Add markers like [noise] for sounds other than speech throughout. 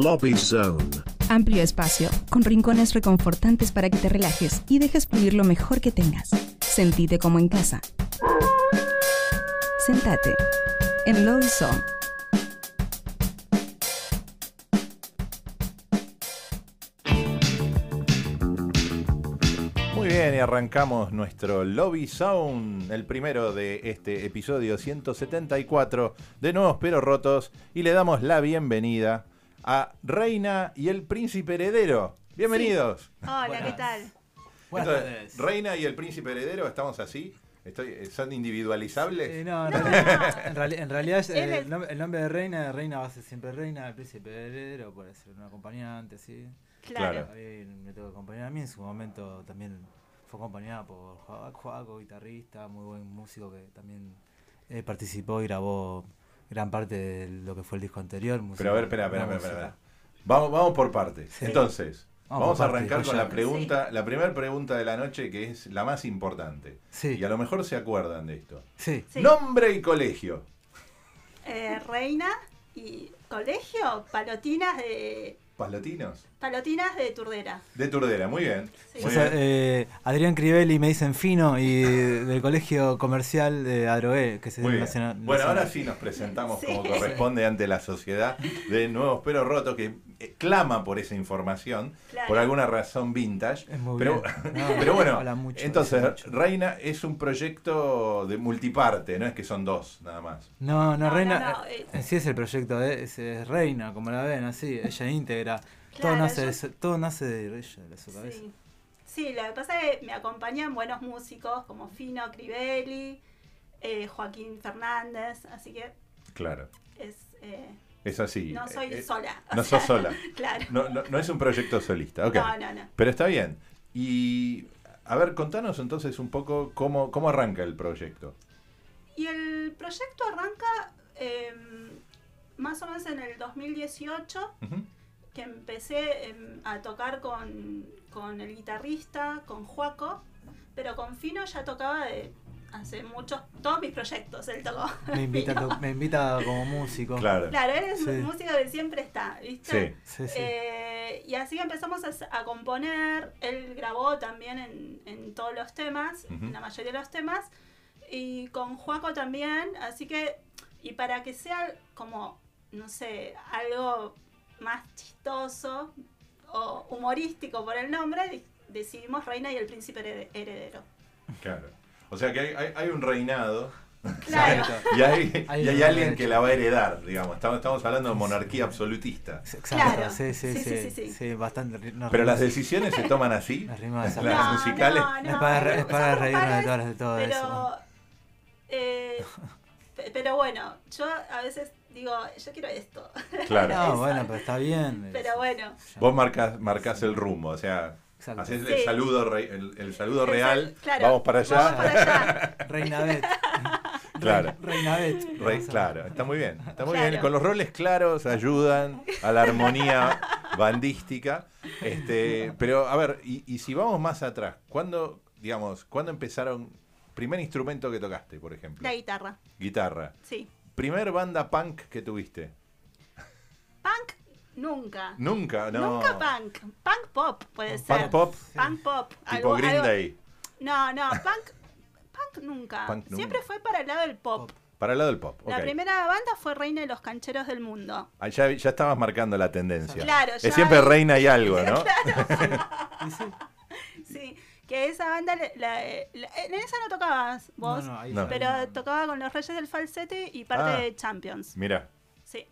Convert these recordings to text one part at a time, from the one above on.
Lobby Zone. Amplio espacio, con rincones reconfortantes para que te relajes y dejes fluir lo mejor que tengas. Sentite como en casa. Sentate en Lobby Zone. Muy bien, y arrancamos nuestro Lobby Sound, el primero de este episodio 174 de Nuevos Pero Rotos, y le damos la bienvenida a Reina y el Príncipe Heredero. Bienvenidos. Hola, ¿qué tal? Buenas Entonces, tardes. Reina y el Príncipe Heredero, ¿estamos así? Estoy, eh, ¿Son individualizables? Eh, no, en, No, realidad, no. en reali- en realidad es, eh, el, nombre, el nombre de reina, reina va a ser siempre reina, el príncipe heredero puede ser un acompañante, sí. Claro. Claro. Me tengo que acompañar a mí, en su momento también fue acompañada por Juan- Juaco, guitarrista, muy buen músico que también eh, participó y grabó gran parte de lo que fue el disco anterior. música- Pero a ver, espera, espera, espera, espera. Vamos, vamos por partes. Sí. Entonces, Vamos a arrancar dijo con la pregunta, la primera pregunta de la noche, que es la más importante. Sí, Y a lo mejor se acuerdan de esto. sí. Sí. Nombre y colegio. Eh, reina y colegio, palotinas de Palotinos. palotinas de Turdera. De Turdera, muy bien. Sí. Muy O sea, bien. eh, Adrián Crivelli me dicen fino y del colegio comercial de Adroé, que se Muy bien. nacional- Bueno, ahora sí nos presentamos Sí. como corresponde ante la sociedad de Nuevos Pero Rotos, que eh, clama por esa información, Claro. por alguna razón vintage. Es muy pero, bien. [laughs] No, pero bueno, mucho, entonces. Reina es un proyecto de multiparte, no es que son dos nada más. No, no, No, Reina, no, no, eh, en sí es el proyecto de es, es Reina, como la ven, así, ella íntegra. Todo, Claro, nace yo- de, todo nace de ella, de su cabeza. Sí. Sí, lo que pasa es que me acompañan buenos músicos como Fino Crivelli, eh, Joaquín Fernández, así que Claro, es eh, es así. no soy Eh, sola. No [laughs] sea, sos sola. [laughs] Claro. No, no, no es un proyecto solista. ok. No, no, no. Pero está bien. Y, a ver, contanos entonces un poco cómo, cómo arranca el proyecto. Y el proyecto arranca eh, más o menos en el 2018, Ujú. Que empecé em, a tocar con, con el guitarrista, con Juaco, pero con Fino ya tocaba de hace muchos, todos mis proyectos, él tocó. Me [laughs] invita, to- me invita como músico. Claro. Claro, él es Sí. músico que siempre está, ¿viste? Sí. Sí, sí. Eh, y así empezamos a, a componer, él grabó también en, en todos los temas, en la mayoría de los temas, y con Juaco también, así que, y para que sea como, no sé, algo más chistoso o humorístico por el nombre, di- decidimos Reina y el Príncipe Herede- Heredero. Claro. O sea que hay, hay- hay un reinado Claro. [laughs] Y hay, Hay y hay alguien que la va a heredar, digamos. Estamos, estamos hablando de monarquía absolutista. Exacto, Claro. sí, sí, Sí, sí, sí, sí, sí, sí. bastante. Pero las decisiones se toman así. [laughs] Las rimas Las esas. musicales. Es para re- es para somos reírnos de todas- de todo pero, eso. eh, pe- pero bueno, yo a veces digo, yo quiero esto. [laughs] Claro. No, bueno, pero está bien. Pero bueno. Vos marcás, marcás el rumbo, o sea, haces Sí. el saludo, re- el, el saludo El real. claro, Vamos para allá. Vamos para allá. [laughs] Reina Bet. [laughs] Claro. Reina Bet. Rey, claro, está muy bien. Está muy Claro. bien. Con los roles claros ayudan a la armonía bandística. Este, pero a ver, y, y si vamos más atrás, ¿cuándo, digamos, cuándo empezaron? Primer instrumento que tocaste, por ejemplo. La guitarra, Guitarra. sí. Primer banda punk que tuviste. Punk, nunca. Nunca, no. Nunca punk. Punk pop puede Punk ser. pop, Punk pop. tipo algo- Green algo- Day. No, no, punk, punk nunca. Punk nunca. Siempre fue para el lado del pop. Para el lado del pop. La primera banda fue Reina de los Cancheros del Mundo. Ah, ya, ya estabas marcando la tendencia. Claro, es ya siempre ahí- reina y algo, ¿no? [laughs] [laughs] Sí. Sí, que esa banda, la- la- la- en esa no tocabas vos, No, no, ahí No. ya- pero tocaba con los Reyes del Falsete y parte Ah. de Champions. Mira, Sí.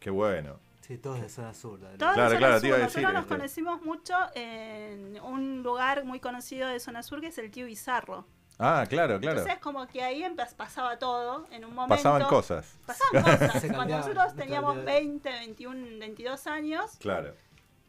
qué bueno. Sí, todos de zona sur. Todos Claro, de Zona claro, te Sur. iba a Nosotros decir, nos este. conocimos mucho en un lugar muy conocido de Zona Sur que es el Tío Bizarro. Ah, claro, claro. Entonces como que ahí pasaba todo en un momento. Pasaban cosas. Pasaban cosas. [laughs] Cuando nosotros no teníamos cambiaba. 20, 21, 22 años, Claro.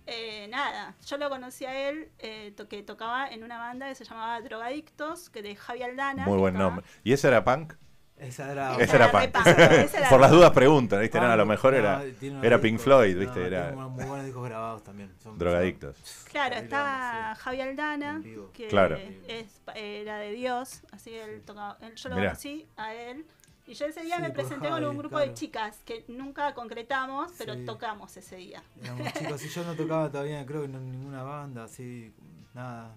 Eh, nada, yo lo conocí a él eh, to- que tocaba en una banda que se llamaba Drogadictos, que de Javi Aldana. Muy buen nombre. ¿Y ese era punk? Esa era. Ese era punk. punk, era Por las punk. dudas preguntan, ¿viste? No, a lo Punk, mejor no, era, era Pink Floyd, ¿viste? Era muy buenos discos grabados también. Son- drogadictos. [laughs] Claro, sí. Javi Aldana, que Claro. es, era de Dios, así él tocaba, él- yo lo Mirá. conocí a él Y yo ese día Sí, me presenté con un grupo de chicas que nunca concretamos, pero Sí. tocamos ese día. Éramos [laughs] chicos y yo no tocaba todavía, creo que en ninguna banda, así, nada.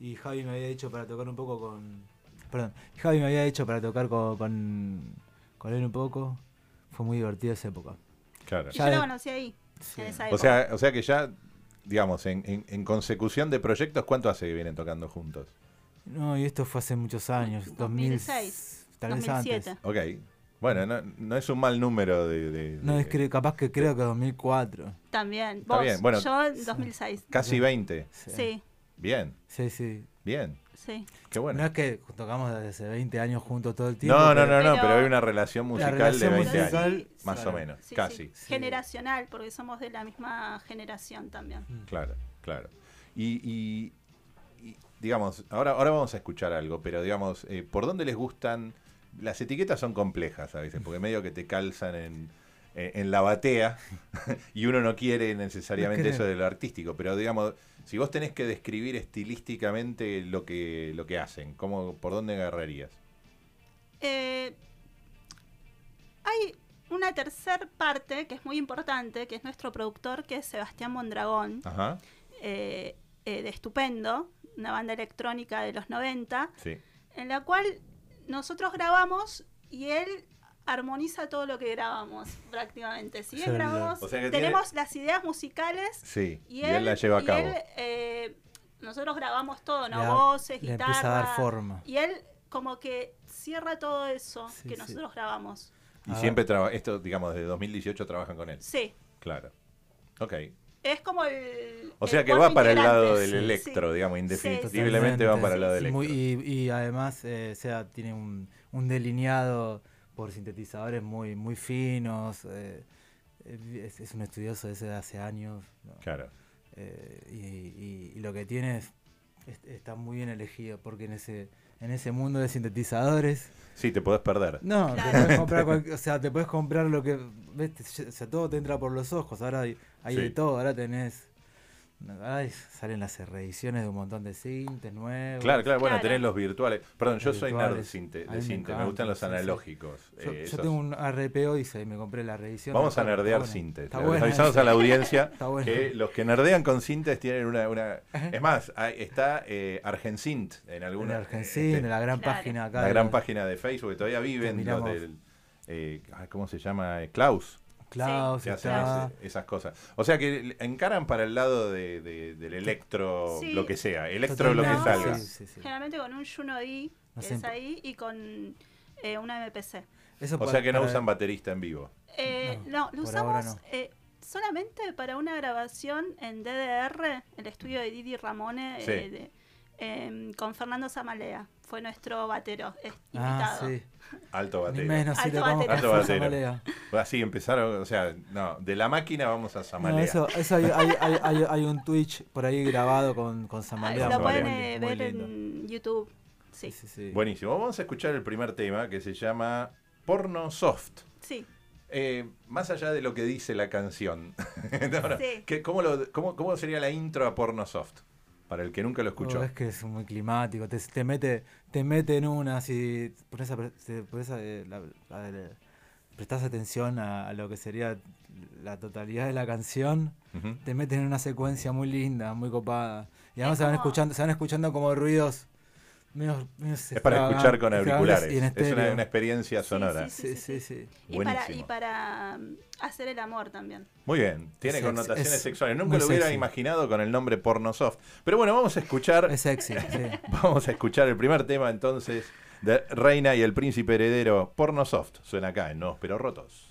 Y Javi me había dicho para tocar un poco con. Perdón, Javi me había dicho para tocar con, con, con él un poco. Fue muy divertido esa época. Claro. Y Ya yo lo conocí ahí, Sí. en esa O sea, o sea que ya, digamos, en, en- en consecución de proyectos, ¿cuánto hace que vienen tocando juntos? No, y esto fue hace muchos años, 2006, 2006, tal vez 2007. antes. Ok. Bueno, no, no es un mal número de... de- No, es que capaz que creo que 2004. También. Está Vos, bien, bueno. yo en 2006. Casi 20. Sí, Sí, Bien, sí. sí. bien. sí. Qué bueno. No es que tocamos desde hace 20 años juntos todo el tiempo. No, no, pero- no, no, Pero- pero hay una relación musical relación de 20 musical- años. Sí, Más claro. o menos, Sí, casi. Sí. Generacional, porque somos de la misma generación también. Claro, claro. Y, y- y, digamos, ahora, ahora vamos a escuchar algo, pero digamos, eh, ¿por dónde les gustan? Las etiquetas son complejas a veces, porque medio que te calzan en, en- en la batea [laughs] y uno no quiere necesariamente No eso de lo artístico, pero digamos, si vos tenés que describir estilísticamente lo que, lo que hacen, ¿cómo, ¿por dónde agarrarías? Eh, hay una tercer parte que es muy importante, que es nuestro productor, que es Sebastián Mondragón, Ajá, eh, eh, de Estupendo, una banda electrónica de los 90, sí. en la cual nosotros grabamos y él armoniza todo lo que grabamos prácticamente. Si bien Sí, grabamos, O sea que tenemos las ideas musicales Sí, y, y él, la lleva a y cabo. él, eh, nosotros grabamos todo, ¿no? Le Voces, le guitarra. empieza a dar forma. Y él como que cierra todo eso Sí, que sí. nosotros grabamos. y a siempre trabaja, esto, digamos, desde 2018 trabajan con él. Sí. Claro. Ok. Es como el. O el sea que va para el lado del electro, sí. digamos, Sí, indefectiblemente va para el lado del electro. y, y además, eh, o sea, tiene un, un delineado por sintetizadores muy muy finos. eh, es, es un estudioso desde hace años. ¿no? Claro. Eh, y, y- y lo que tiene es, es- está muy bien elegido porque en ese en ese mundo de sintetizadores Sí, te podés perder. no Claro. te puedes comprar cualquier- o sea te puedes comprar lo que ves o sea todo te entra por los ojos ahora hay, hay Sí. de todo ahora tenés ay, salen las reediciones de un montón de cintes nuevos Claro, claro, bueno, Claro. tenés los virtuales. Perdón, yo soy nerd virtuales. cinte- de me gustan los sí, sí. analógicos. Yo, eh, yo tengo un RPO y se me compré la reedición. Vamos a nerdear buena. cintes. Está Les buena avisamos esa. a la audiencia [laughs] que los que nerdean con cintes tienen una... una... Es más, hay- está eh, Argencint en En alguna... Argentina, este, la gran Claro. página acá. la de gran los- página de Facebook, que todavía viven los miramos. del... eh, ay, ¿Cómo se llama? Eh, Klaus. Klaus que hacen esas cosas. O sea que encaran para el lado de, de- del electro, Sí. lo que sea. Electro lo que salga. sí, sí, sí. Generalmente con un Juno D, No que es ahí, y con eh, una MPC. Eso O para- sea que no usan baterista en vivo. Eh, No, no, lo usamos no. eh, solamente para una grabación en DDR, el estudio de Didi Ramone, Sí. Eh, em, con Fernando Zamalea. Fue nuestro batero Ah, invitado. sí. Alto Ni batero. menos si Alto batero. Alto batero. Malea. Así empezaron, o sea, no, de la máquina vamos a No, Samalea. eso, eso hay, hay, hay, hay- hay un Twitch por ahí grabado con, con Ahí Samalea. lo Zamalea. pueden muy eh, ver lindo. en YouTube. Sí, Sí, sí, sí. Buenísimo. Vamos a escuchar el primer tema que se llama Porno Soft. sí. Eh, más allá de lo que dice la canción, [laughs] no, no, Sí. ¿qué- cómo, lo- cómo- cómo sería la intro a Porno Soft? Para el que nunca lo escuchó. Oh, es que es muy climático, te, te mete te mete en una, si pones a, pre- te pones a- eh, la- la- la- prestás atención a, a lo que sería la totalidad de la canción, te meten en una secuencia muy linda, muy copada. Y además se van escuchando, se van escuchando como ruidos medio, medio Es para escuchar con auriculares. y en es una, experiencia Sí, sonora. sí, Sí, sí, sí. Y para, y para mm, hacer el amor también. Muy bien, tiene Es connotaciones es sexuales. Nunca lo hubiera sexy. imaginado con el nombre Porno Soft. Pero bueno, vamos a escuchar Es sexy, sí. [laughs] Vamos a escuchar el primer tema entonces de Reina y el Príncipe Heredero, Porno Soft. Suena acá en Nuevos Pero Rotos.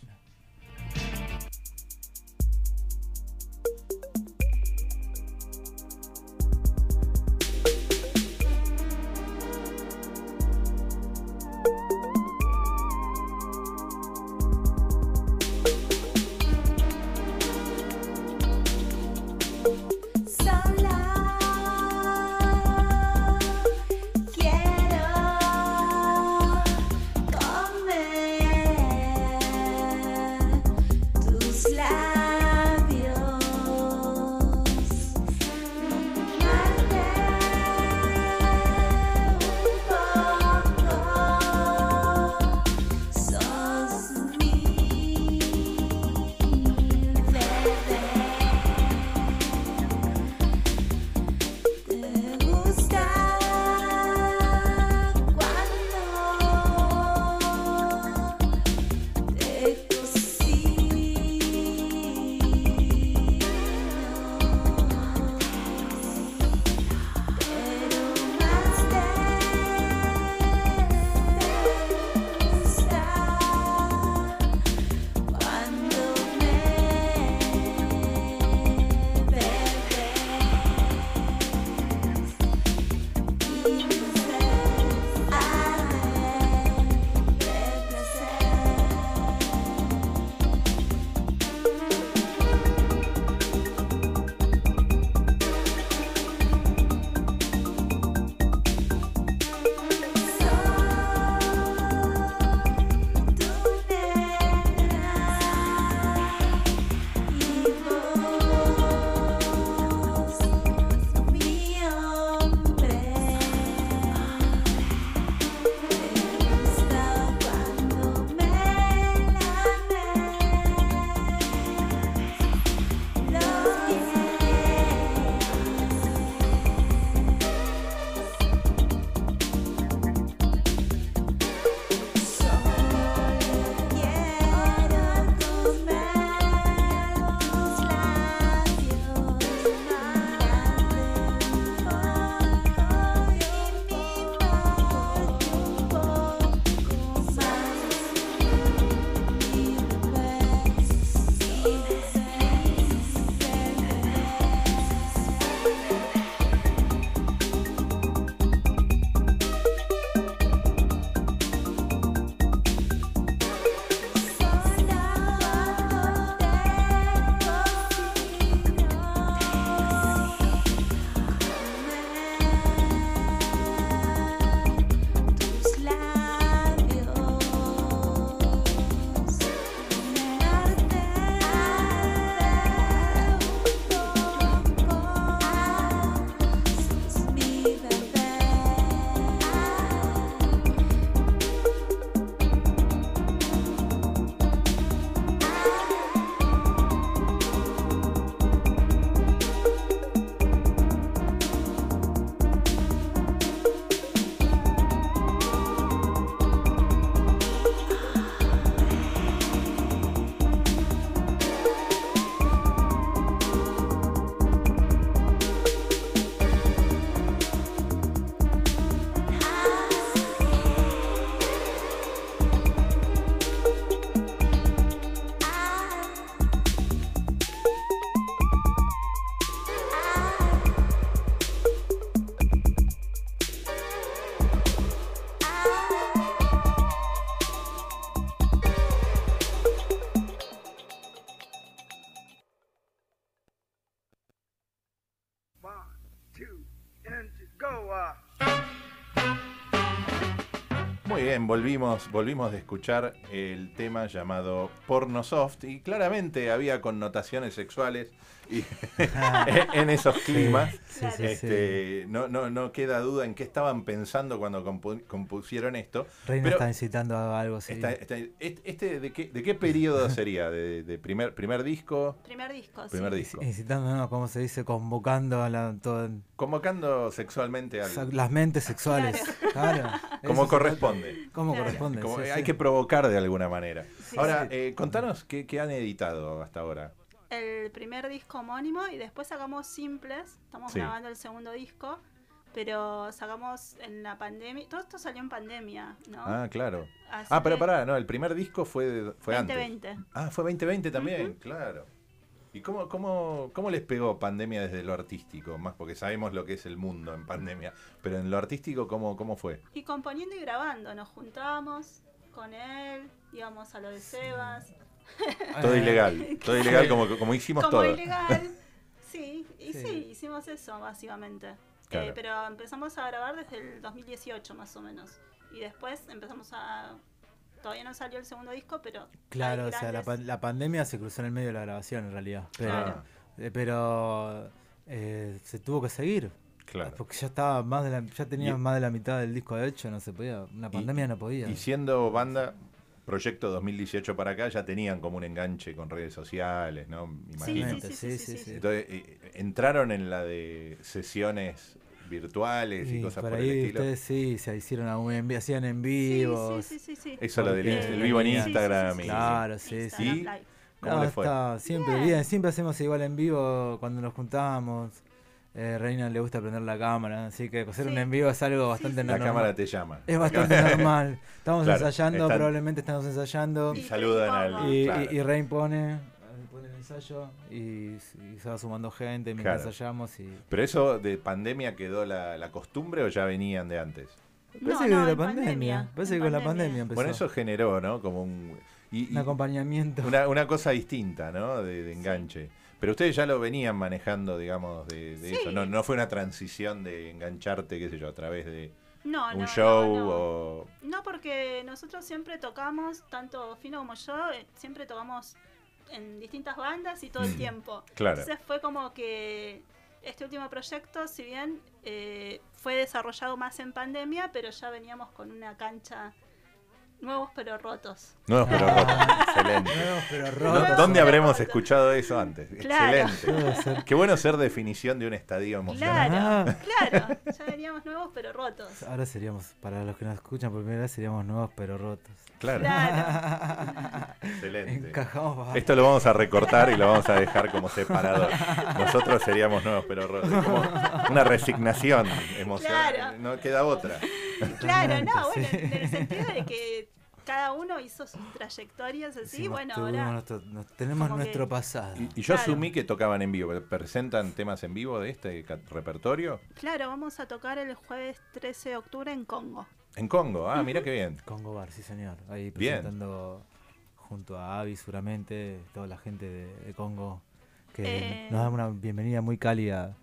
Volvimos, volvimos de escuchar el tema llamado Porno Soft y claramente había connotaciones sexuales y [laughs] [laughs] en esos climas. Sí, sí, sí, Este, no, no, no queda duda en qué estaban pensando cuando compu- compusieron esto. Reina Pero- está incitando a algo esta- este, de, qué, ¿De qué periodo [laughs] sería? ¿De, de primer, primer disco? Primer disco, sí. Primer disco. Incitando, ¿no? ¿Cómo se dice? Convocando a la, todo- Convocando sexualmente al... sa- las mentes sexuales. Claro. Como corresponde. Como Claro. corresponde. Como- sí, hay sí. que provocar de alguna manera. Sí, Ahora, sí. eh, contanos qué, qué han editado hasta ahora. El primer disco homónimo y después sacamos simples. Estamos Sí. grabando el segundo disco. Pero sacamos en la pandemia. Todo esto salió en pandemia, ¿no? Ah, claro. Así Ah, pero pará, no, el primer disco fue, de- fue antes. 2020. Ah, fue 2020 también, claro. ¿Y cómo, cómo, cómo les pegó pandemia desde lo artístico? Más porque sabemos lo que es el mundo en pandemia. Pero en lo artístico, ¿cómo, cómo fue? Y componiendo y grabando. Nos juntábamos con él, íbamos a lo de Sebas. [laughs] Todo Eh, ilegal. [laughs] Todo ilegal como, como hicimos Como todo. ilegal. [laughs] Sí, y sí. Sí. hicimos eso, básicamente. Claro. Eh, pero empezamos a grabar desde el 2018, más o menos. Y después empezamos a. Todavía no salió el segundo disco, pero. Claro, o sea, la, pandemia se cruzó en el medio de la grabación en realidad. Pero, Claro. eh, pero eh, se tuvo que seguir. Claro. Porque ya estaba más de la, ya tenía Y- más de la mitad del disco hecho, no se podía. Una pandemia no podía. Y siendo banda, proyecto 2018 para acá, ya tenían como un enganche con redes sociales, ¿no? Imagino. sí, sí, sí, sí, sí. Entonces, eh, entraron en la de sesiones virtuales y, Y cosas por ahí el estilo. ustedes sí, se hicieron algún en vi- hacían en vivo. sí, sí, sí, sí. Eso lo del el vivo en Sí, sí, sí, Instagram. sí, y- sí. Claro, sí, sí. ¿Cómo No, les fue? está siempre Bien. bien. siempre hacemos igual en vivo cuando nos juntamos. Eh, Reina le gusta prender la cámara, así que hacer un Sí. en vivo es algo bastante sí. La normal. cámara te llama. Es bastante [laughs] normal. Estamos Claro, ensayando, están- probablemente estamos ensayando. Y Y saludan al. Y, claro. y, y Rein pone, pone el ensayo y, y se va sumando gente mientras Claro. ensayamos. Y... ¿Pero eso de pandemia quedó la, la costumbre o ya venían de antes? Parece No, que no, de la pandemia. pandemia, Parece en que con la pandemia. empezó. Bueno, eso generó, ¿no? Como un. y- y un acompañamiento. una, una cosa distinta, ¿no? De, de enganche. Pero ustedes ya lo venían manejando, digamos, de, de Sí. eso. No, no fue una transición de engancharte, qué sé yo, a través de No, un no, show no, o. No, porque nosotros siempre tocamos, tanto Fino como yo, eh, siempre tocamos en distintas bandas y todo el Mm, tiempo. claro. Entonces fue como que este último proyecto, si bien eh, fue desarrollado más en pandemia, pero ya veníamos con una cancha nuevos pero rotos. Pero [laughs] excelente. Nuevos, pero ¿Dó- rotos. ¿Dónde pero habremos rotos. escuchado eso antes? Claro. Excelente. Qué bueno ser definición de un estadio emocional. Claro, Ah. claro, ya veníamos nuevos pero rotos. Ahora seríamos, para los que nos escuchan por primera vez, seríamos nuevos pero rotos. Claro. Claro. [laughs] Excelente. Encajamos. Esto lo vamos a recortar y lo vamos a dejar como separador. Nosotros seríamos nuevos, pero rotos. Como una resignación emocional. Claro. No queda otra. [laughs] Claro, no, Sí. bueno, en el sentido de que [laughs] cada uno hizo sus trayectorias así, bueno, ahora nuestro- nos- tenemos que- nuestro pasado. Y, y yo Claro. asumí que tocaban en vivo. ¿Presentan temas en vivo de este repertorio? Claro, vamos a tocar el jueves 13 de octubre en Congo. En Congo. Ah, mira qué bien. Congo Bar, sí señor. Ahí Bien. presentando junto a Avi, seguramente, toda la gente de, de Congo, que Eh. nos da una bienvenida muy cálida.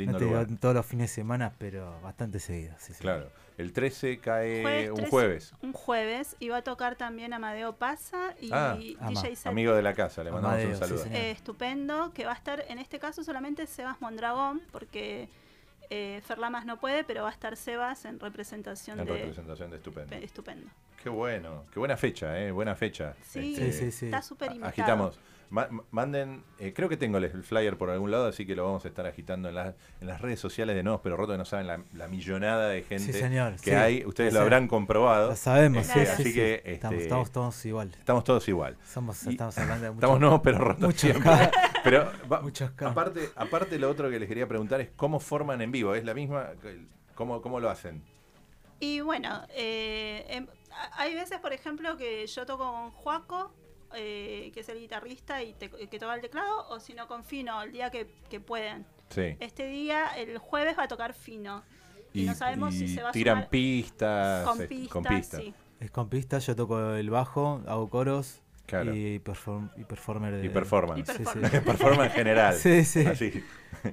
Lindo no te digo todos los fines de semana, pero bastante seguido. Sí, sí. Claro. El 13 cae Jueves un 13 jueves. Un jueves y va a tocar también Amadeo Pasa y Ah. DJ Amigo de la casa, le mandamos Amadeo, un saludo. eh, estupendo, que va a estar en este caso solamente Sebas Mondragón, porque eh, Ferlamas no puede, pero va a estar Sebas en representación en de representación de estupendo. estupendo. Qué bueno, qué buena fecha, eh, buena fecha. Sí, Sí, sí, sí. está súper invitado. Agitamos. Ma- ma- manden, eh, creo que tengo el- flyer por algún lado, así que lo vamos a estar agitando en, las en las redes sociales de Nuevos Pero Rotos, que no saben la, la millonada de gente Sí, señor, que sí. hay. Ustedes Lo habrán comprobado. Lo sabemos, Este, sí, así sí, sí. que estamos, este, estamos todos igual. estamos todos igual. Somos, Y- estamos hablando de mucho- Estamos nuevos pero rotos siempre. [laughs] Pero va- aparte, aparte lo otro que les quería preguntar es cómo forman en vivo. ¿Es la misma? ¿Cómo, cómo lo hacen? Y bueno, eh, a- hay veces, por ejemplo, que yo toco con Juaco, eh, que es el guitarrista y te- que toca el teclado, o si no con Fino, el día que, que pueden. Sí. Este día, el jueves, va a tocar Fino. Y, no sabemos si se va a tiran pistas. con pistas. con pistas. sí. Es con pistas, yo toco el bajo, hago coros Claro. y, perform- y performer de... Y performance. Y Sí, sí. performance. [laughs] Performance en general. Sí, sí. Así.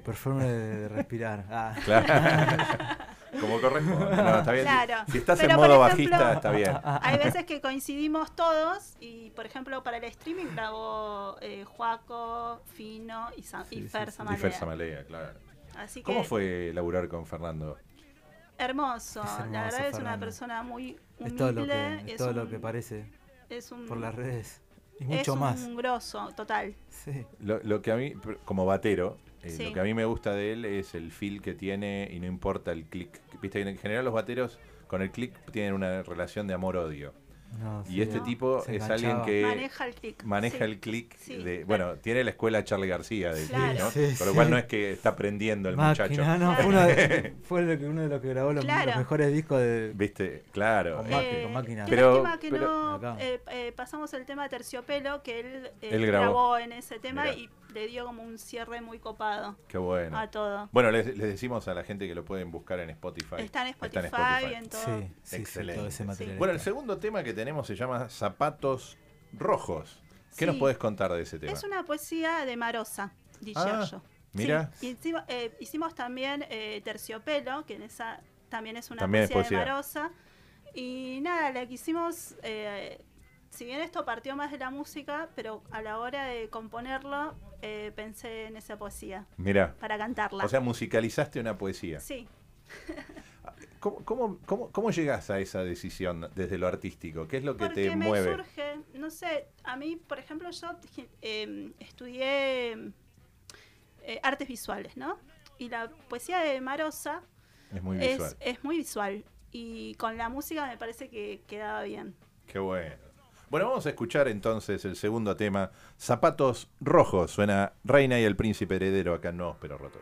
Performer de, de respirar. Ah. Claro. [laughs] Como corresponde. No, está bien. Claro. Si estás Pero, en por modo ejemplo- bajista, está bien. Hay veces que coincidimos todos y, por ejemplo, para el streaming grabó eh, Juaco, Fino y, Sa- y Sí, sí, Fer sí. Y Samalea. Fer Samalea, claro. Así que ¿Cómo fue laburar con Fernando? hermoso. Es hermoso, La verdad es una Fernando. persona muy humilde. Es todo lo que, es es todo lo un- que parece es un, por las redes. Y es mucho un más. grosso, total. Sí. Lo, lo que a mí, como batero, eh, Sí. lo que a mí me gusta de él es el feel que tiene y no importa el click. Viste, en general los bateros con el click tienen una relación de amor-odio. No, Y sí, este No. tipo Se es alguien que Maneja el click. maneja sí. el click Sí. de bueno tiene la escuela Charlie García de Claro. click, ¿no? Sí, con lo sí. cual no es que está aprendiendo el muchacho no, fue, uno de, [laughs] fue uno de los que grabó los, Claro. los mejores discos de. viste claro Con eh, máquina, con máquina. qué Pero- que pero- no eh, eh, pasamos el tema de Terciopelo, que él, eh, Él grabó. grabó. en ese tema Mirá. y le dio como un cierre muy copado qué bueno a todo. bueno les, les decimos a la gente que lo pueden buscar en Spotify Está en Spotify, Está en y en todo. Sí, sí, sí, Excelente. todo ese material. bueno el segundo tema que tenemos se llama Zapatos Rojos ¿qué Sí. nos podés contar de ese tema? Es una poesía de Marosa, Di Ah, mira. Sí, hicimos, eh, hicimos también eh, Terciopelo, que en esa también es una También es poesía, de Marosa. Y nada, le quisimos, eh, si bien esto partió más de la música, pero a la hora de componerlo eh, pensé en esa poesía mira para cantarla. o sea musicalizaste una poesía sí, [laughs] ¿Cómo, cómo, cómo, cómo llegás a esa decisión desde lo artístico? ¿Qué es lo que porque te me mueve? surge, no sé, a mí, por ejemplo, yo eh, estudié eh, artes visuales, ¿no? Y la poesía de Marosa Es muy visual. es, es muy visual. Y con la música me parece que quedaba bien. Qué bueno. Bueno, vamos a escuchar entonces el segundo tema, Zapatos Rojos. Suena Reina y el Príncipe Heredero acá en Nuevos Pero Rotos.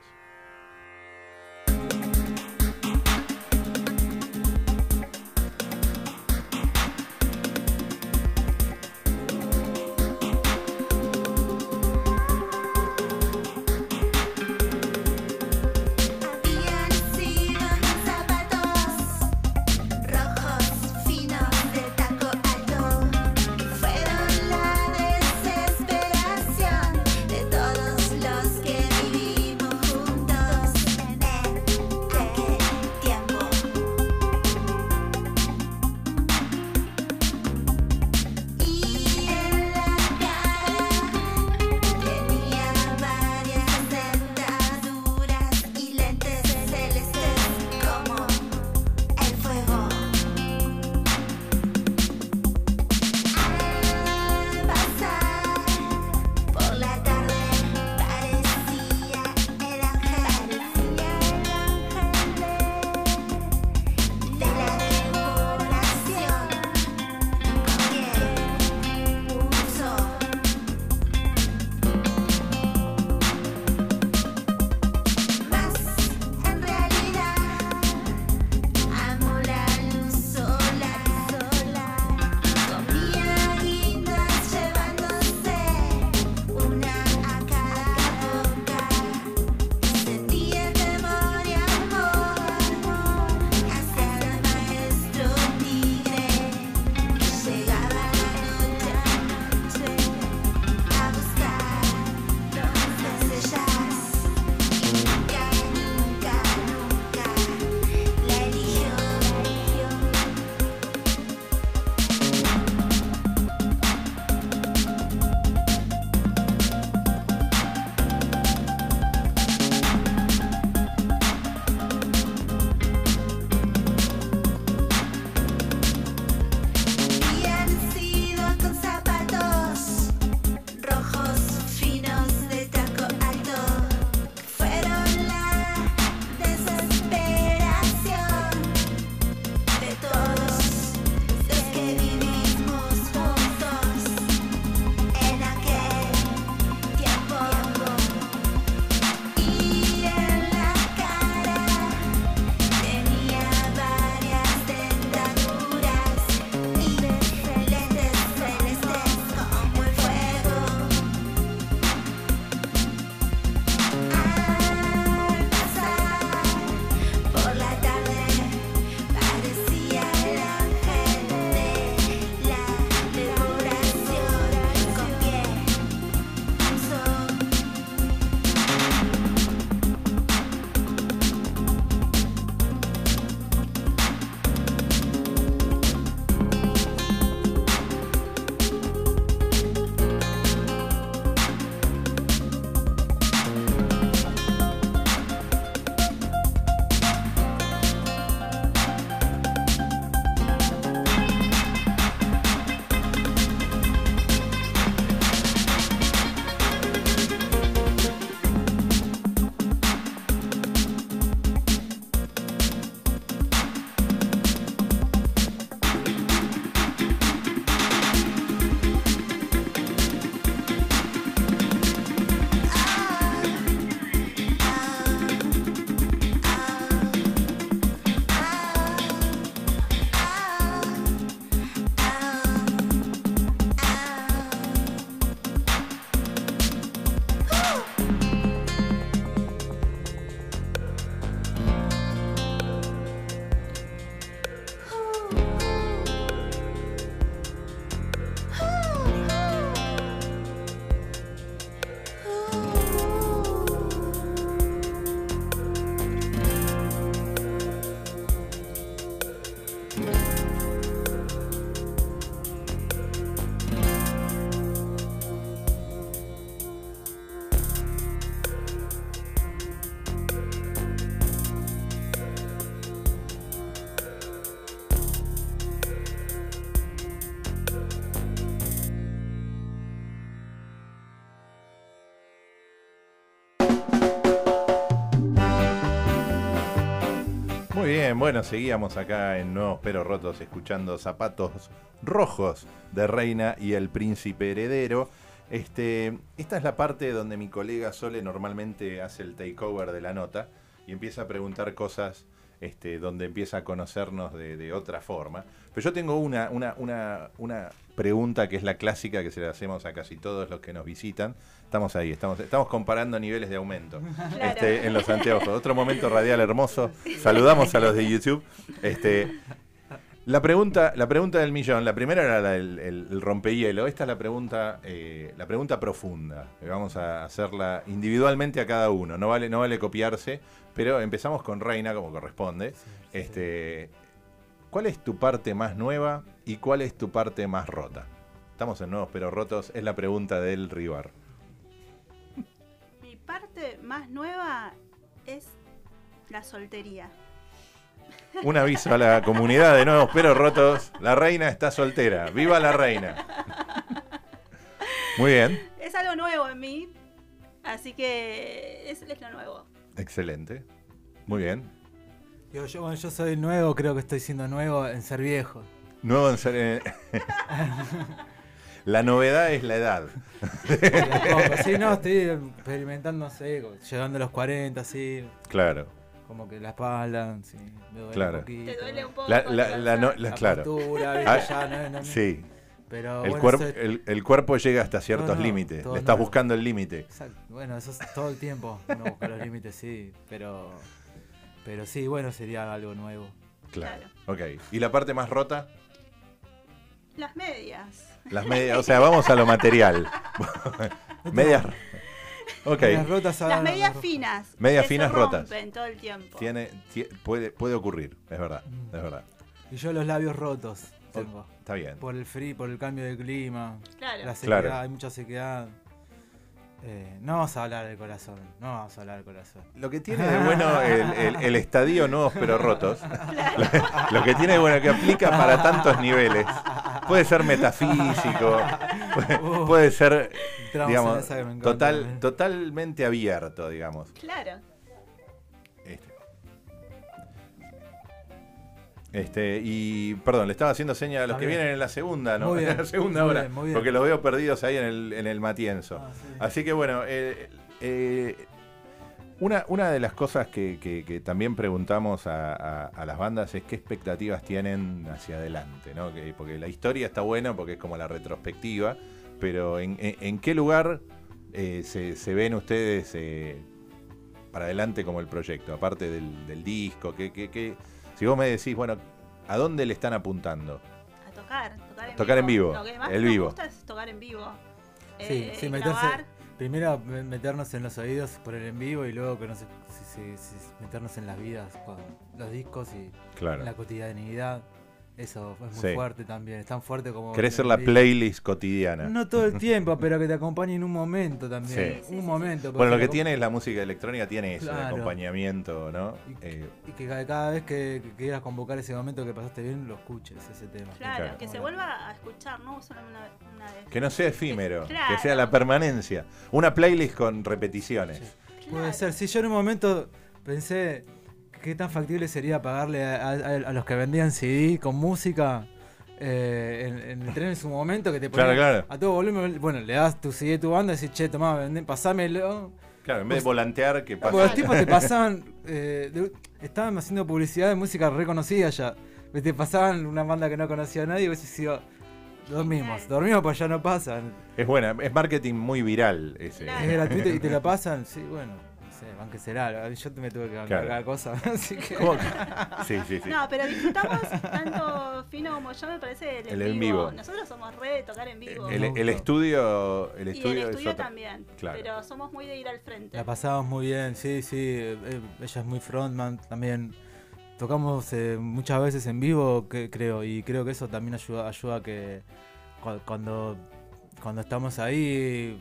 Bien, bueno, seguíamos acá en Nuevos Pero Rotos escuchando Zapatos Rojos de Reina y el Príncipe Heredero. Este, esta es la parte donde mi colega Sole normalmente hace el takeover de la nota y empieza a preguntar cosas este, donde empieza a conocernos de, de otra forma. Pero yo tengo una, una, una, una pregunta que es la clásica que se la hacemos a casi todos los que nos visitan. Estamos ahí, estamos, estamos comparando niveles de aumento este, en los anteojos. [laughs] Otro momento radial hermoso. Saludamos a los de YouTube. Este, la pregunta, la pregunta del millón, la primera era la del el, el rompehielo. Esta es la pregunta, eh, la pregunta profunda. Vamos a hacerla individualmente a cada uno. No vale, no vale copiarse, pero empezamos con Reina como corresponde. Este, ¿Cuál es tu parte más nueva y cuál es tu parte más rota? Estamos en nuevos pero rotos. Es la pregunta del Rivar. Mi parte más nueva es la soltería. [laughs] Un aviso a la comunidad de nuevos pero rotos. La reina está soltera. ¡Viva la reina! Muy bien, Es algo nuevo en mí, así que es, es lo nuevo. excelente. Muy bien. Yo, yo, bueno, yo soy nuevo, creo que estoy siendo nuevo en ser viejo. Nuevo en ser- eh, [laughs] La novedad es la edad. Sí, no, estoy [laughs] experimentando, no sé, como llegando a los 40, sí, Claro. como que la espalda, sí, me duele Claro. un poquito. Te duele un poco. La, la- la no- la- La claro. Ah, ya, no, no, no. Sí. Pero El, bueno, es- el, el cuerpo llega hasta ciertos No, no, límites. Le estás buscando el límite. Exacto. Bueno, eso es todo el tiempo. No buscar los límites, sí. Pero, pero sí, bueno, sería algo nuevo. Claro. Ok. ¿Y la parte más rota? Las medias. Las medias. O sea, vamos a lo material. [laughs] medias. Ok. Las rotas Las medias finas. Medias que finas se rotas. todo el tiempo. Tiene, tie- puede, puede ocurrir. Es verdad. Mm. Es verdad. Y yo los labios rotos tengo. Está bien. Por el frío, por el cambio de clima. Claro. La sequedad, Claro. hay mucha sequedad. Eh, no vamos a hablar del corazón. No vamos a hablar del corazón. Lo que tiene [laughs] de bueno el, el- el estadio Nuevos pero Rotos, lo, [laughs] lo que tiene de bueno que aplica para tantos niveles. Puede ser metafísico, puede, puede ser, digamos, total, totalmente abierto, digamos. Claro. Este, y perdón, le estaba haciendo señas a los que vienen en la segunda, ¿no? Muy bien, [laughs] En la segunda muy hora, bien, muy bien. porque los veo perdidos ahí en el, en el Matienzo. Ah, sí. Así que bueno, eh, eh, una, una de las cosas que, que- que también preguntamos a, a- a las bandas es qué expectativas tienen hacia adelante, ¿no? Que- porque la historia está buena porque es como la retrospectiva, pero ¿en, en- en qué lugar eh, se, se ven ustedes para adelante como el proyecto? Aparte del, del disco, que, que- que- si vos me decís, bueno, ¿a dónde le están apuntando? A tocar. Tocar en Tocar en vivo, Lo que más el nos vivo. gusta es tocar en vivo. Sí, Eh, sí, grabar. meterse. Primero me- meternos en los oídos por el en vivo y luego que no sé, si- si- si- meternos en las vidas con los discos y Claro. la cotidianidad. Eso es muy Sí. fuerte también. Es tan fuerte como. ¿Querés ser la playlist cotidiana? No todo el tiempo, pero que te acompañe en un momento también. Sí. Un momento. Bueno, lo que tiene la música electrónica tiene eso, de Claro. acompañamiento, ¿no? Y, Eh, y que cada, cada vez que, que quieras convocar ese momento que pasaste bien, lo escuches, ese tema. Claro, Claro. que se vuelva a escuchar, no solo una, una vez. que no sea efímero, Claro. que sea la permanencia. Una playlist con repeticiones. Sí. Puede ser. Si yo en un momento pensé qué tan factible sería pagarle a, a- a los que vendían CD con música eh, en, en el tren en su momento que te Claro, ponían claro. a todo volumen. Bueno, le das tu CD a tu banda y decís, che, tomá, vendé, pasámelo. Claro, en vez de volantear, que Porque pasa. los tipos te [laughs] pasaban, eh, de- estaban haciendo publicidad de música reconocida ya. Te pasaban una banda que no conocía a nadie y decís, "Oh, dormimos, Claro. dormimos pues ya no pasan. Es buena, es marketing muy viral ese. Claro. Es gratuito y te la pasan, sí, bueno, banque será. Yo me tuve que bancar Claro. cada cosa, [laughs] así que... Sí, sí, sí. No, pero disfrutamos tanto Fino como yo, me parece el, El en en vivo. vivo. Nosotros somos re de tocar en vivo. El, estudio, el y el estudio, es también. Claro. Pero somos muy de ir al frente. La pasamos muy bien, sí, sí. eh, eh, ella es muy frontman también. Tocamos eh, muchas veces en vivo, que, creo, y creo que eso también ayuda, ayuda a que cua- cuando, cuando estamos ahí,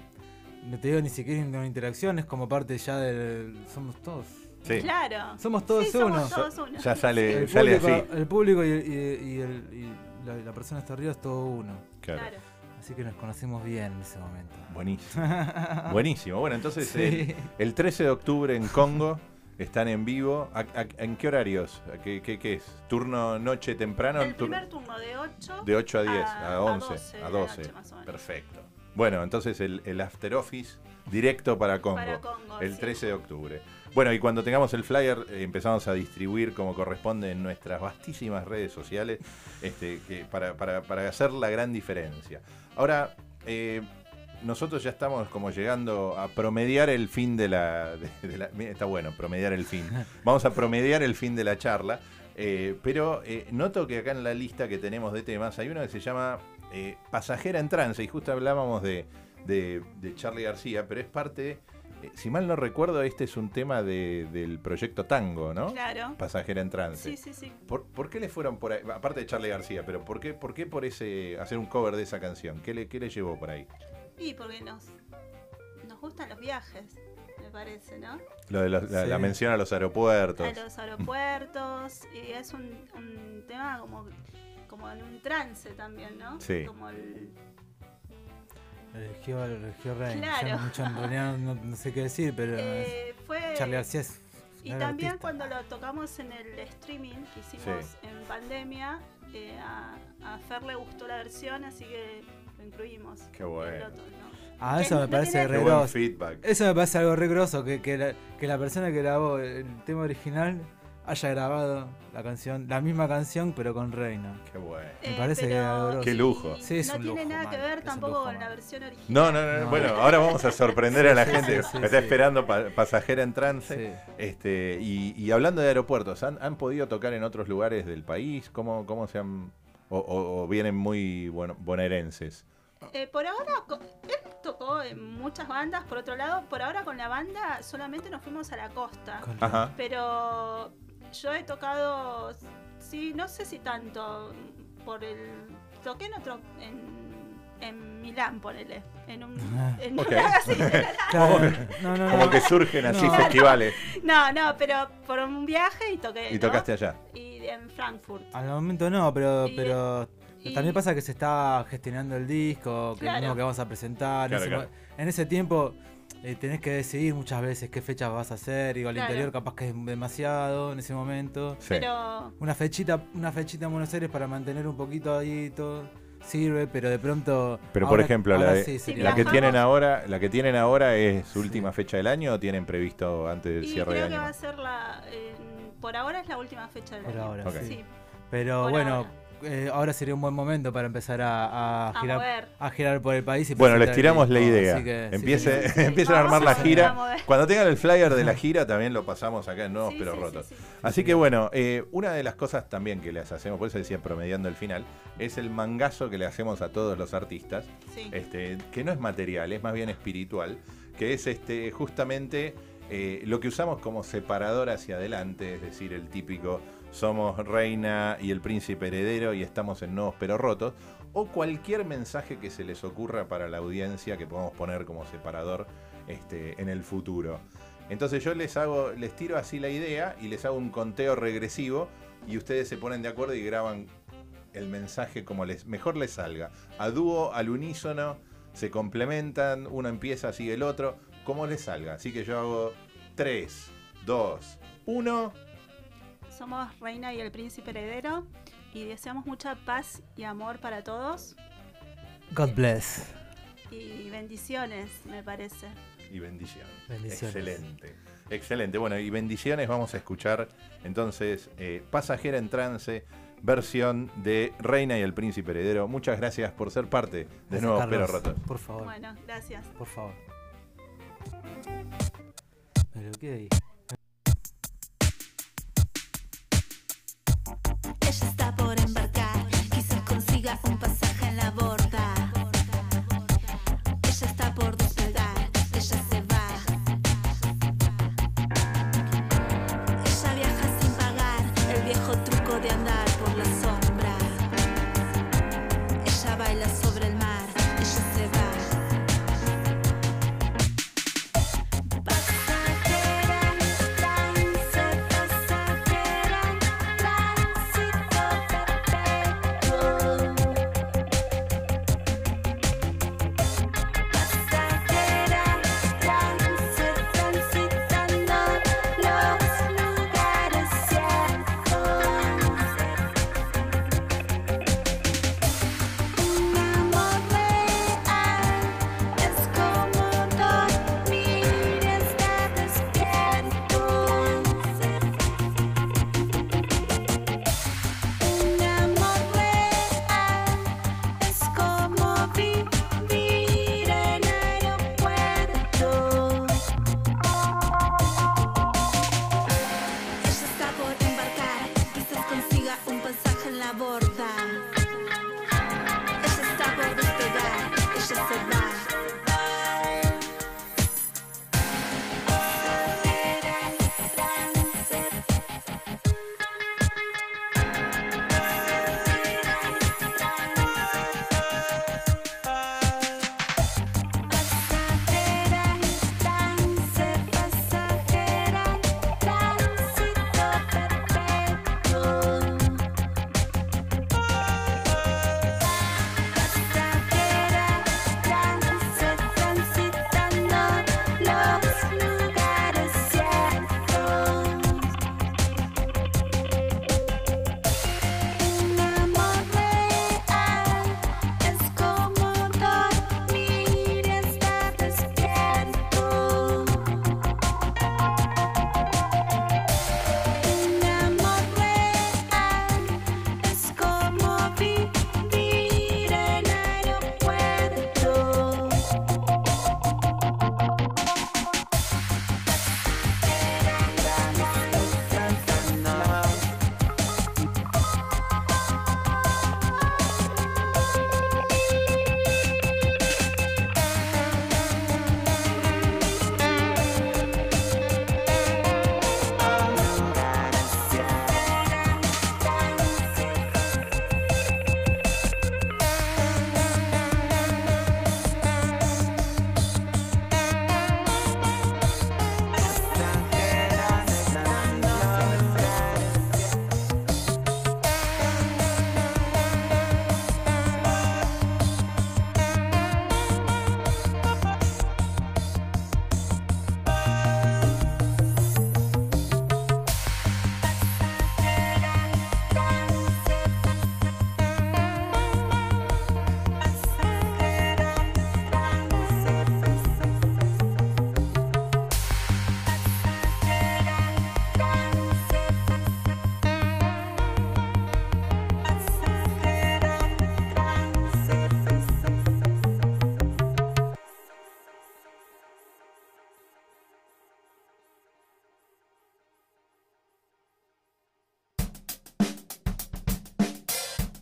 no te digo ni siquiera una interacción, es como parte ya del... Somos todos. Sí. Claro. Somos todos Sí, somos uno. todos uno. Ya sale, El sale público, así. el público y, y- y el- y la, la persona está arriba es todo uno. Claro. Claro. Así que nos conocimos bien en ese momento. Buenísimo. [laughs] Buenísimo. Bueno, entonces Sí. el, el 13 de octubre en Congo, Están en vivo. ¿A- a- ¿En qué horarios? ¿A ¿Qué, qué, qué es? ¿Turno noche temprano? El Tur- primer turno de 8 de 8 a 10, a, a 11, 12 a de la 12. noche, más o menos. Perfecto. Bueno, entonces el, el After Office directo para Congo. Para Congo, el sí. 13 de octubre. Bueno, y cuando tengamos el flyer eh, empezamos a distribuir como corresponde en nuestras vastísimas redes sociales este, que para, para- para hacer la gran diferencia. Ahora, eh, nosotros ya estamos como llegando a promediar el fin de la, de- de la- mira, Está bueno, promediar el fin. Vamos a promediar el fin de la charla. eh, pero noto que acá en la lista que tenemos de temas hay uno que se llama eh, Pasajera en Trance, y justo hablábamos de, de, de Charlie García, pero es parte, eh, si mal no recuerdo, este es un tema de- del proyecto Tango, ¿no? Claro. Pasajera en Trance. Sí, sí, sí. ¿Por, por qué le fueron por ahí? Aparte de Charlie García, pero ¿por qué, por qué por ese hacer un cover de esa canción? ¿Qué le, qué le llevó por ahí? Y porque nos, nos gustan los viajes, me parece, ¿no? Lo de los- la, Sí. la mención a los aeropuertos. A los aeropuertos, y es un, un tema como, como en un trance también, ¿no? Sí. Como el, Eligió, eligió Rey. Claro. Yo, mucho en realidad no, no sé qué decir, pero eh, fue... Charlie García es. Y también artista. cuando lo tocamos en el streaming que hicimos Sí. en pandemia, eh, a, a Fer le gustó la versión, así que lo incluimos. Qué El bueno. Ah, eso no me parece re grosso. feedback. Eso me parece algo re grosso, que, que, la, que la persona que grabó el tema original haya grabado la canción, la misma canción, pero con Reina. Qué bueno. Me parece que grosso. Qué lujo. y Sí, es no un tiene lujo, nada que ver tampoco lujo, con la versión original. No, no, no, No. Bueno, ahora vamos a sorprender [laughs] a la Sí, gente sí, que sí, está sí. esperando pa- pasajera en trance. Sí. Este, y, y hablando de aeropuertos, ¿han, han podido tocar en otros lugares del país? ¿Cómo, cómo se han.? O, o- o vienen muy bueno, bonaerenses? Eh, por ahora, él tocó en muchas bandas, por otro lado, por ahora con la banda solamente nos fuimos a la costa. Ajá. Pero yo he tocado, sí, no sé si tanto, por el... Toqué en otro... En, en Milán, ponele. En un... Ah. En. [laughs] Claro, no, no, Como no. que surgen así No. festivales. No, no, pero por un viaje y toqué. Y ¿no? tocaste allá. Y en Frankfurt. Al momento no, pero, Y- pero y- también pasa que se está gestionando el disco, que Claro. es lo que vamos a presentar. Claro, en, ese, claro. mo- en ese tiempo eh, tenés que decidir muchas veces qué fechas vas a hacer. Digo, al Claro. interior capaz que es demasiado en ese momento. Sí. Pero Una fechita, una fechita en Buenos Aires para mantener un poquito ahí todo sirve, pero de pronto. Pero por ejemplo, la, ahora de- sí Sí, sería- la que tienen ahora, la que tienen ahora es su Sí. última fecha del año o tienen previsto antes del y cierre de creo que año. va a ser la. por ahora es la última fecha del Por año. ahora, Ok. sí. Sí, Pero Por bueno, ahora. Eh, ahora sería un buen momento para empezar a, a a girar, mover. a girar por el país. Y Bueno, les tiramos la idea. que Empiece, [laughs] empiecen a armar la gira. Cuando tengan el flyer de la gira, también lo pasamos acá en Nuevos Sí, Pero sí, Rotos. sí, sí. Así que bueno, eh, una de las cosas también que les hacemos, por eso decía promediando el final, es el mangazo que le hacemos a todos los artistas, Sí. este, que no es material, es más bien espiritual, que es este justamente eh, lo que usamos como separador hacia adelante, es decir, el típico somos reina y el príncipe heredero y estamos en Nuevos Pero Rotos, o cualquier mensaje que se les ocurra para la audiencia que podamos poner como separador este, en el futuro. Entonces yo les hago, les tiro así la idea y les hago un conteo regresivo y ustedes se ponen de acuerdo y graban el mensaje como les mejor les salga. A dúo, al unísono, se complementan, uno empieza, sigue el otro, como les salga. Así que yo hago 3, 2, 1. Somos Reina y el Príncipe Heredero y deseamos mucha paz y amor para todos God bless. y bendiciones, me parece. Y bendiciones. Bendiciones. Excelente. Excelente. Bueno, y bendiciones vamos a escuchar entonces eh, Pasajera en Trance, versión de Reina y el Príncipe Heredero. Muchas gracias por ser parte de Gracias, Nuevos Carlos. Pero. Por favor, Bueno, gracias. por favor. Pero qué ahí.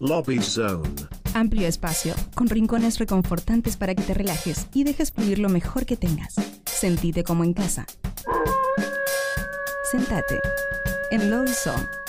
Lobby Zone. Amplio espacio, con rincones reconfortantes para que te relajes y dejes fluir lo mejor que tengas. Sentite como en casa. Sentate en Lobby Zone.